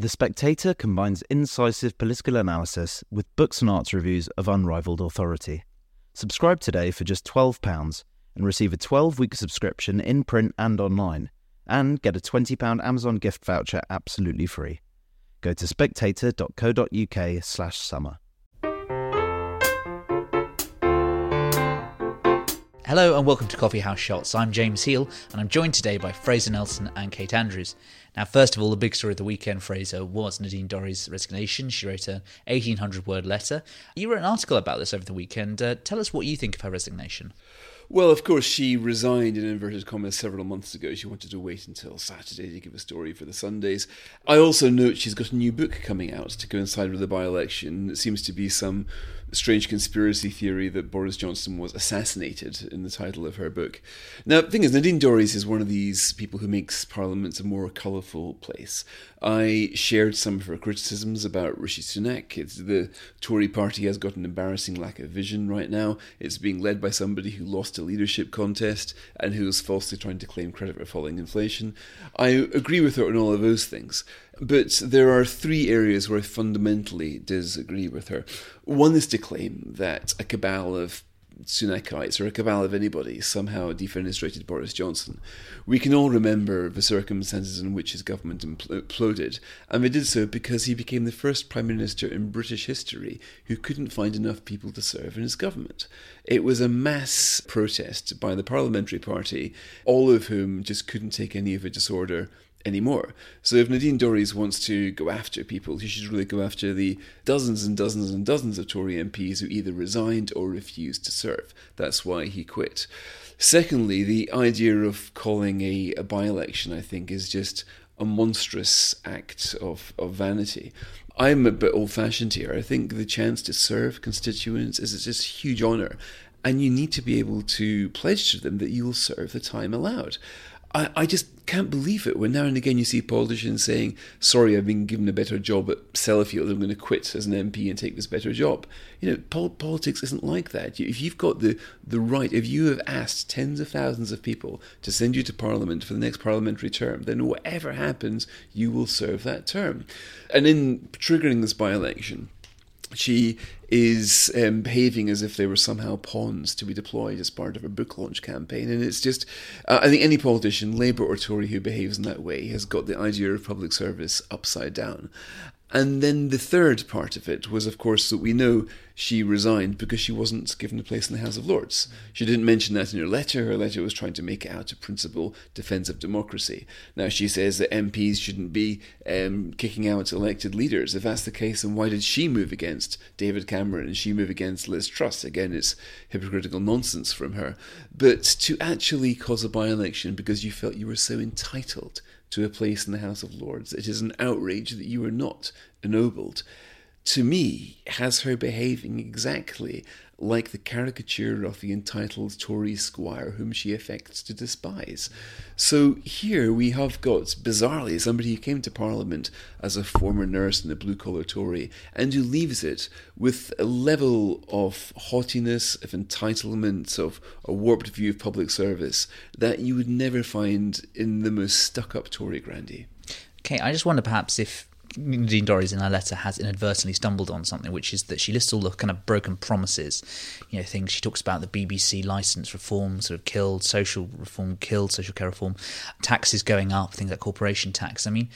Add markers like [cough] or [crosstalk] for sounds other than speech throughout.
The Spectator combines incisive political analysis with books and arts reviews of unrivaled authority. Subscribe today for just £12 and receive a 12 week subscription in print and online, and get a £20 Amazon gift voucher absolutely free. Go to spectator.co.uk slash summer. Hello and welcome to Coffee House Shots. I'm James Heale and I'm joined today by Fraser Nelson and Kate Andrews. Now, first of all, the big story of the weekend, Fraser, was Nadine Dorries' resignation. She wrote an 1800 word letter. You wrote an article about this over the weekend. Uh, tell us what you think of her resignation. Well, of course, she resigned in inverted commas several months ago. She wanted to wait until Saturday to give a story for the Sundays. I also note she's got a new book coming out to coincide with the by election. It seems to be some strange conspiracy theory that Boris Johnson was assassinated in the title of her book. Now, the thing is, Nadine Dorries is one of these people who makes Parliament a more colourful place. I shared some of her criticisms about Rishi Sunak. It's the Tory party has got an embarrassing lack of vision right now. It's being led by somebody who lost a leadership contest and who is falsely trying to claim credit for falling inflation. I agree with her on all of those things. But there are three areas where I fundamentally disagree with her. One is to claim that a cabal of Sunakites or a cabal of anybody somehow defenestrated Boris Johnson. We can all remember the circumstances in which his government imploded, and they did so because he became the first Prime Minister in British history who couldn't find enough people to serve in his government. It was a mass protest by the Parliamentary Party, all of whom just couldn't take any of the disorder anymore. So if Nadine Dorries wants to go after people, he should really go after the dozens and dozens and dozens of Tory MPs who either resigned or refused to serve. That's why he quit. Secondly, the idea of calling a, a by election, I think, is just a monstrous act of, of vanity. I'm a bit old fashioned here. I think the chance to serve constituents is just huge honour. And you need to be able to pledge to them that you will serve the time allowed. I, I just can't believe it when now and again you see politicians saying, Sorry, I've been given a better job at Sellafield, I'm going to quit as an MP and take this better job. You know, pol- politics isn't like that. If you've got the, the right, if you have asked tens of thousands of people to send you to Parliament for the next parliamentary term, then whatever happens, you will serve that term. And in triggering this by election, she is um, behaving as if they were somehow pawns to be deployed as part of a book launch campaign. And it's just, uh, I think any politician, Labour or Tory, who behaves in that way has got the idea of public service upside down. And then the third part of it was, of course, that we know she resigned because she wasn't given a place in the House of Lords. She didn't mention that in her letter. Her letter was trying to make it out a principle defence of democracy. Now, she says that MPs shouldn't be um, kicking out elected leaders. If that's the case, then why did she move against David Cameron and she move against Liz Truss? Again, it's hypocritical nonsense from her. But to actually cause a by election because you felt you were so entitled to a place in the House of Lords. It is an outrage that you are not ennobled. To me, has her behaving exactly like the caricature of the entitled Tory squire whom she affects to despise. So here we have got, bizarrely, somebody who came to Parliament as a former nurse and a blue collar Tory and who leaves it with a level of haughtiness, of entitlement, of a warped view of public service that you would never find in the most stuck up Tory grandee. Okay, I just wonder perhaps if Nadine Dorries in her letter has inadvertently stumbled on something, which is that she lists all the kind of broken promises, you know, things. She talks about the BBC license reform sort of killed, social reform killed, social care reform, taxes going up, things like corporation tax. I mean,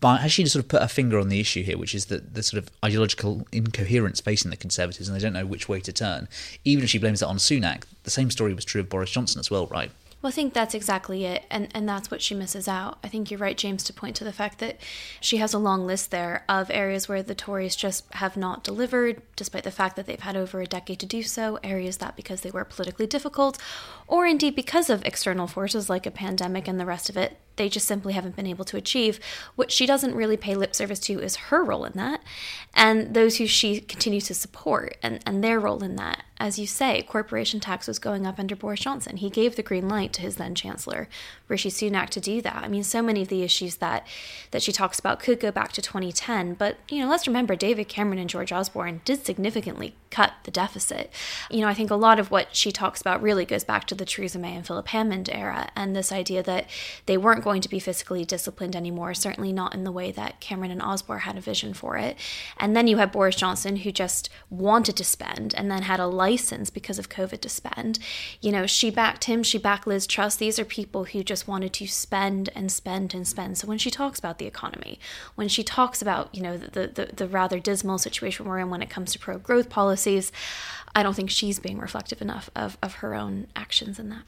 but has she sort of put her finger on the issue here, which is that the sort of ideological incoherence facing the Conservatives, and they don't know which way to turn. Even if she blames that on Sunak, the same story was true of Boris Johnson as well, right? Well, I think that's exactly it. And, and that's what she misses out. I think you're right, James, to point to the fact that she has a long list there of areas where the Tories just have not delivered, despite the fact that they've had over a decade to do so, areas that because they were politically difficult, or indeed because of external forces like a pandemic and the rest of it, they just simply haven't been able to achieve. What she doesn't really pay lip service to is her role in that, and those who she continues to support and, and their role in that. As you say, corporation tax was going up under Boris Johnson. He gave the green light to his then chancellor, Rishi Sunak, to do that. I mean, so many of the issues that that she talks about could go back to 2010, but you know, let's remember David Cameron and George Osborne did significantly cut the deficit. You know, I think a lot of what she talks about really goes back to the Theresa May and Philip Hammond era, and this idea that they weren't going to be fiscally disciplined anymore, certainly not in the way that Cameron and Osborne had a vision for it. And then you had Boris Johnson, who just wanted to spend and then had a license because of COVID to spend. You know, she backed him, she backed Liz Truss. These are people who just wanted to spend and spend and spend. So when she talks about the economy, when she talks about, you know, the, the, the rather dismal situation we're in when it comes to pro growth policies, I don't think she's being reflective enough of, of her own actions in that.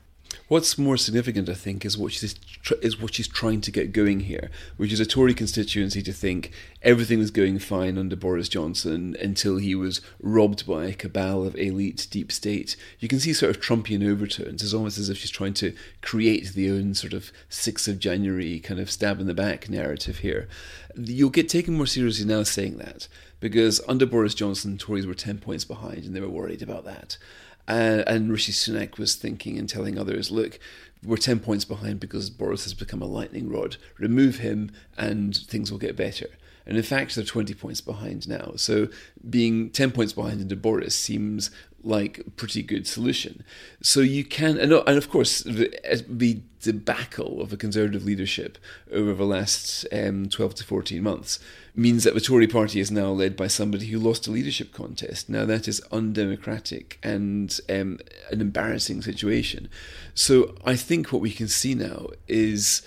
What's more significant, I think, is what she's is what she's trying to get going here, which is a Tory constituency to think everything was going fine under Boris Johnson until he was robbed by a cabal of elite deep state. You can see sort of Trumpian overtones. It's almost as if she's trying to create the own sort of sixth of January kind of stab in the back narrative here. You'll get taken more seriously now saying that because under Boris Johnson, Tories were ten points behind, and they were worried about that. Uh, and Rishi Sunak was thinking and telling others, look, we're 10 points behind because Boris has become a lightning rod. Remove him and things will get better. And in fact, they're 20 points behind now. So being 10 points behind into Boris seems like a pretty good solution. So you can, and, of course, the debacle of a conservative leadership over the last um, 12 to 14 months means that the Tory party is now led by somebody who lost a leadership contest. Now, that is undemocratic and um, an embarrassing situation. So I think what we can see now is,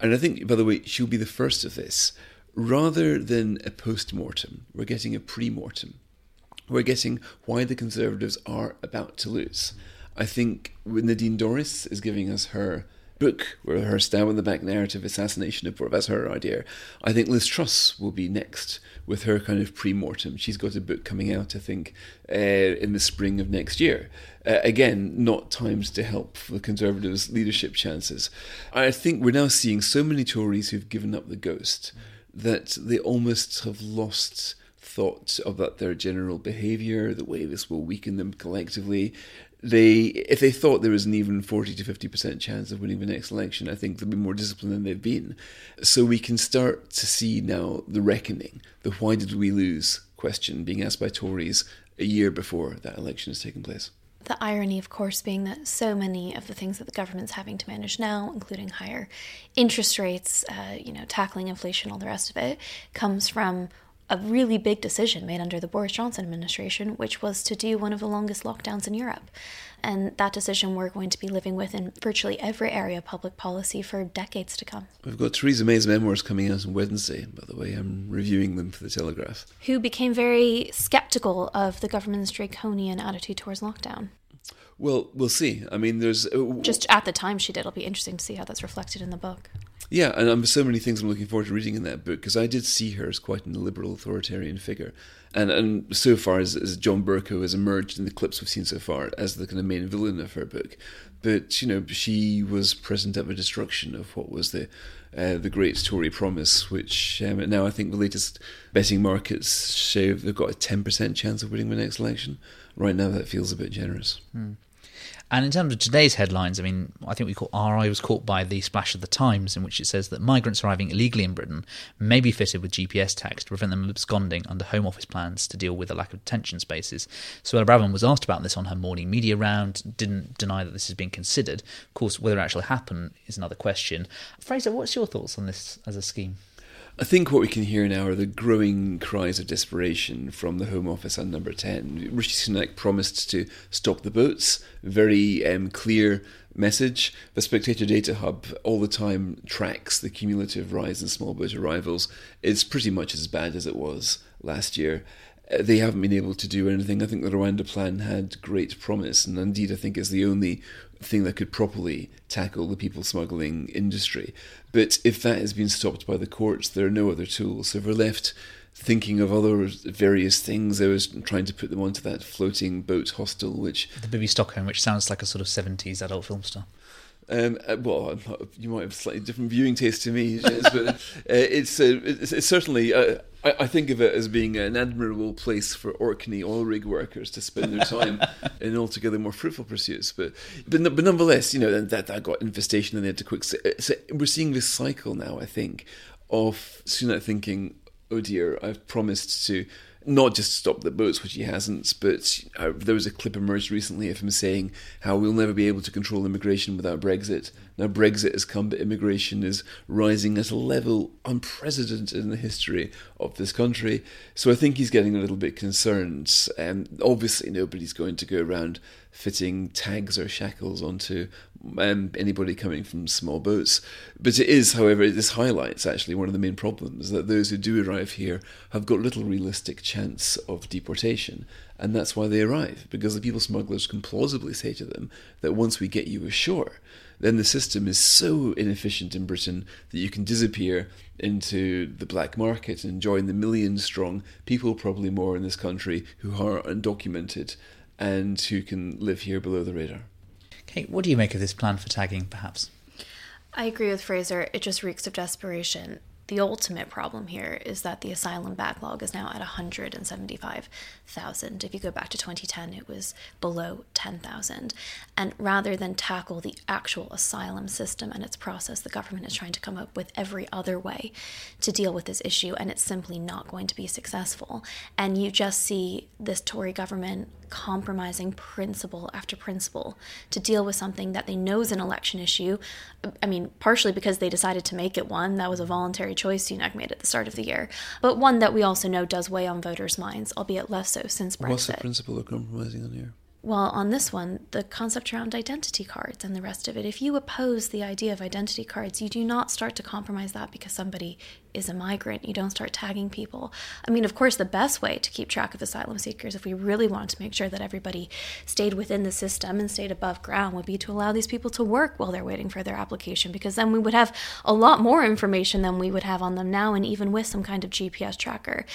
and I think, by the way, she'll be the first of this, rather than a post mortem, we're getting a pre mortem we're getting why the Conservatives are about to lose. I think Nadine Dorries is giving us her book, where her stab in the back narrative, assassination of that's her idea. I think Liz Truss will be next with her kind of pre-mortem. She's got a book coming out, I think, uh, in the spring of next year. Uh, again, not times to help the Conservatives' leadership chances. I think we're now seeing so many Tories who've given up the ghost that they almost have lost thought about their general behaviour, the way this will weaken them collectively. They, if they thought there was an even 40 to 50% chance of winning the next election, I think they'll be more disciplined than they've been. So we can start to see now the reckoning, the why did we lose question being asked by Tories a year before that election has taken place. The irony, of course, being that so many of the things that the government's having to manage now, including higher interest rates, uh, you know, tackling inflation, all the rest of it, comes from a really big decision made under the Boris Johnson administration, which was to do one of the longest lockdowns in Europe. And that decision we're going to be living with in virtually every area of public policy for decades to come. We've got Theresa May's memoirs coming out on Wednesday, by the way. I'm reviewing them for the Telegraph. Who became very sceptical of the government's draconian attitude towards lockdown. Well, we'll see. I mean, there's. Uh, Just at the time she did. It'll be interesting to see how that's reflected in the book. Yeah, and um, so many things I'm looking forward to reading in that book because I did see her as quite a liberal authoritarian figure. And and so far as, as John Bercow has emerged in the clips we've seen so far as the kind of main villain of her book. But, you know, she was present at the destruction of what was the uh, the great Tory promise, which um, now I think the latest betting markets show they've got a 10% chance of winning the next election. Right now, that feels a bit generous. Hmm. And in terms of today's headlines, I mean, I think we caught our eye was caught by the splash of the Times, in which it says that migrants arriving illegally in Britain may be fitted with GPS tags to prevent them absconding under Home Office plans to deal with the lack of detention spaces. Suella Braverman was asked about this on her morning media round, didn't deny that this is being considered. Of course, whether it actually happened is another question. Fraser, what's your thoughts on this as a scheme? I think what we can hear now are the growing cries of desperation from the Home Office and Number 10. Rishi Sunak promised to stop the boats, very um, clear message. The Spectator Data Hub all the time tracks the cumulative rise in small boat arrivals. It's pretty much as bad as it was last year. Uh, they haven't been able to do anything. I think the Rwanda plan had great promise, and indeed, I think is the only thing that could properly tackle the people smuggling industry. But if that has been stopped by the courts, there are no other tools. So we're left thinking of other various things. I was trying to put them onto that floating boat hostel, which the Bibby Stockholm, which sounds like a sort of seventies adult film star. Um, uh, well, you might have slightly different viewing taste to me, [laughs] but uh, it's, uh, it's, it's certainly. Uh, I, I, think of it as being an admirable place for Orkney oil rig workers to spend their time [laughs] in altogether more fruitful pursuits. But but, but nonetheless, you know that that got infestation and they had to quick. So, so we're seeing this cycle now. I think of Sunak thinking, "Oh dear, I've promised to." Not just stop the boats, which he hasn't, but uh, there was a clip emerged recently of him saying how we'll never be able to control immigration without Brexit. Now, Brexit has come, but immigration is rising at a level unprecedented in the history of this country. So I think he's getting a little bit concerned. Um, obviously, nobody's going to go around fitting tags or shackles onto um, anybody coming from small boats. But it is, however, this highlights actually one of the main problems that those who do arrive here have got little realistic chance of deportation. And that's why they arrive, because the people smugglers can plausibly say to them that once we get you ashore, then the system is so inefficient in Britain that you can disappear into the black market and join the million strong people, probably more in this country, who are undocumented and who can live here below the radar. Kate, what do you make of this plan for tagging, perhaps? I agree with Fraser. It just reeks of desperation the ultimate problem here is that the asylum backlog is now at 175,000. If you go back to 2010, it was below 10,000. And rather than tackle the actual asylum system and its process, the government is trying to come up with every other way to deal with this issue, and it's simply not going to be successful. And you just see this Tory government compromising principle after principle to deal with something that they know is an election issue. I mean, partially because they decided to make it one. That was a voluntary choice Sunak made at the start of the year. But one that we also know does weigh on voters' minds, albeit less so since Brexit. What's the principle of compromising on here? Well, on this one, the concept around identity cards and the rest of it, if you oppose the idea of identity cards, you do not start to compromise that because somebody is a migrant. You don't start tagging people. I mean, of course, the best way to keep track of asylum seekers, if we really want to make sure that everybody stayed within the system and stayed above ground, would be to allow these people to work while they're waiting for their application, because then we would have a lot more information than we would have on them now, and even with some kind of GPS tracker.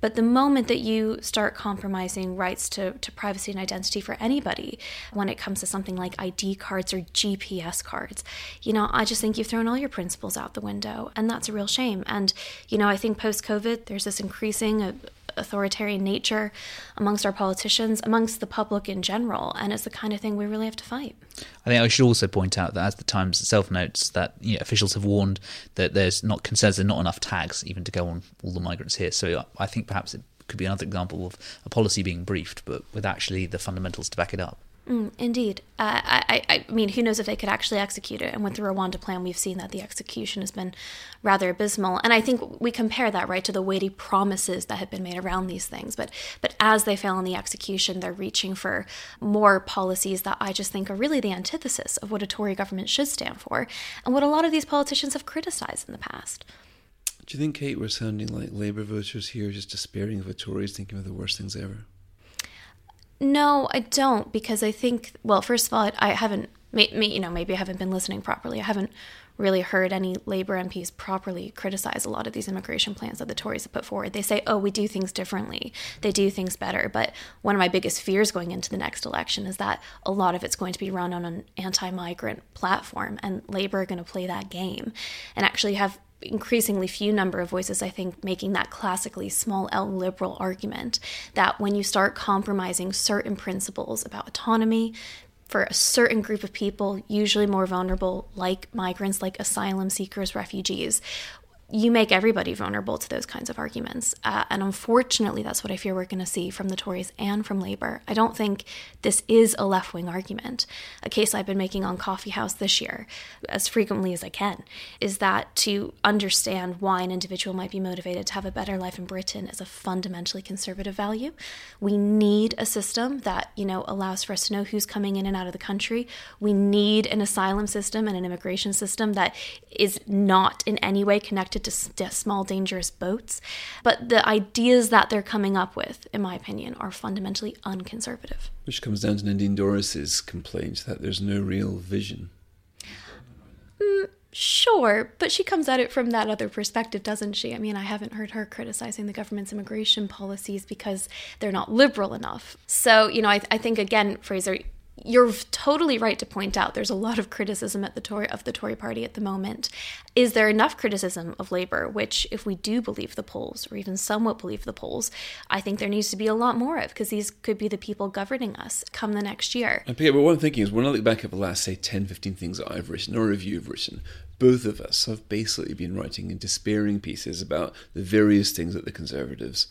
But the moment that you start compromising rights to, to privacy and identity for anybody, when it comes to something like ID cards or GPS cards, you know, I just think you've thrown all your principles out the window, and that's a real shame. And and, you know, I think post COVID, there's this increasing uh, authoritarian nature amongst our politicians, amongst the public in general, and it's the kind of thing we really have to fight. I think I should also point out that as the Times itself notes that you know, officials have warned that there's not concerns there's not enough tags even to go on all the migrants here. So I think perhaps it could be another example of a policy being briefed, but with actually the fundamentals to back it up. Mm, indeed. Uh, I, I, mean, who knows if they could actually execute it? And with the Rwanda plan, we've seen that the execution has been rather abysmal. And I think we compare that, right, to the weighty promises that have been made around these things. But, but as they fail in the execution, they're reaching for more policies that I just think are really the antithesis of what a Tory government should stand for and what a lot of these politicians have criticized in the past. Do you think, Kate, we're sounding like Labour voters here, just despairing of the Tories, thinking of the worst things ever? No, I don't because I think well, first of all, I haven't me you know, maybe I haven't been listening properly. I haven't really heard any Labour MPs properly criticize a lot of these immigration plans that the Tories have put forward. They say, oh, we do things differently, they do things better. But one of my biggest fears going into the next election is that a lot of it's going to be run on an anti migrant platform, and Labour are going to play that game and actually have increasingly few number of voices, I think, making that classically small L liberal argument that when you start compromising certain principles about autonomy, for a certain group of people, usually more vulnerable, like migrants, like asylum seekers, refugees, you make everybody vulnerable to those kinds of arguments. Uh, and unfortunately, that's what I fear we're going to see from the Tories and from Labour. I don't think this is a left wing argument. A case I've been making on Coffee House this year, as frequently as I can, is that to understand why an individual might be motivated to have a better life in Britain is a fundamentally conservative value. We need a system that, you know, allows for us to know who's coming in and out of the country. We need an asylum system and an immigration system that is not in any way connected to small, dangerous boats. But the ideas that they're coming up with, in my opinion, are fundamentally unconservative. Which comes down to Nadine Dorries's complaint that there's no real vision. Mm, sure, but she comes at it from that other perspective, doesn't she? I mean, I haven't heard her criticizing the government's immigration policies because they're not liberal enough. So, you know, I, I think, again, Fraser, you're totally right to point out there's a lot of criticism at the Tory of the Tory party at the moment. Is there enough criticism of Labour, which if we do believe the polls or even somewhat believe the polls, I think there needs to be a lot more of because these could be the people governing us come the next year. And Peter, but what I'm thinking is when I look back at the last say 10, 15 things that I've written or review have written, both of us have basically been writing in despairing pieces about the various things that the Conservatives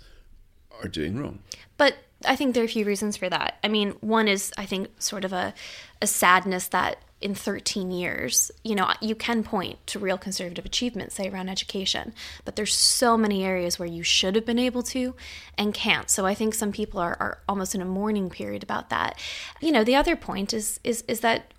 are doing wrong. But I think there are a few reasons for that. I mean, one is I think sort of a, a sadness that in 13 years. You know, you can point to real conservative achievements, say around education, but there's so many areas where you should have been able to and can't. So I think some people are, are almost in a mourning period about that. You know, the other point is is is that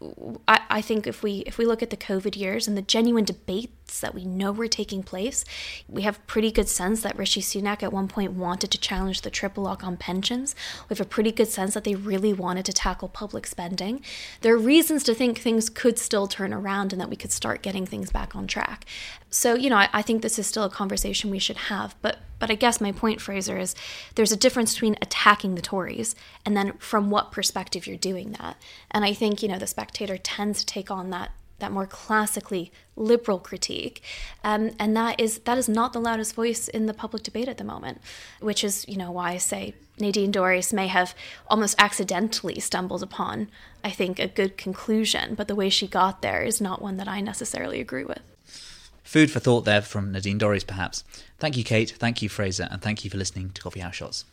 I, I think if we if we look at the COVID years and the genuine debates that we know were taking place, we have pretty good sense that Rishi Sunak at one point wanted to challenge the triple lock on pensions. We have a pretty good sense that they really wanted to tackle public spending. There are reasons to think things could still turn around and that we could start getting things back on track. So, you know, I, I think this is still a conversation we should have. But but I guess my point, Fraser, is there's a difference between attacking the Tories and then from what perspective you're doing that. And I think, you know, the spectator tends to take on that that more classically liberal critique, um, and that is that is not the loudest voice in the public debate at the moment, which is you know why I say Nadine Dorries may have almost accidentally stumbled upon I think a good conclusion, but the way she got there is not one that I necessarily agree with. Food for thought there from Nadine Dorries, perhaps. Thank you, Kate. Thank you, Fraser, and thank you for listening to Coffee House Shots.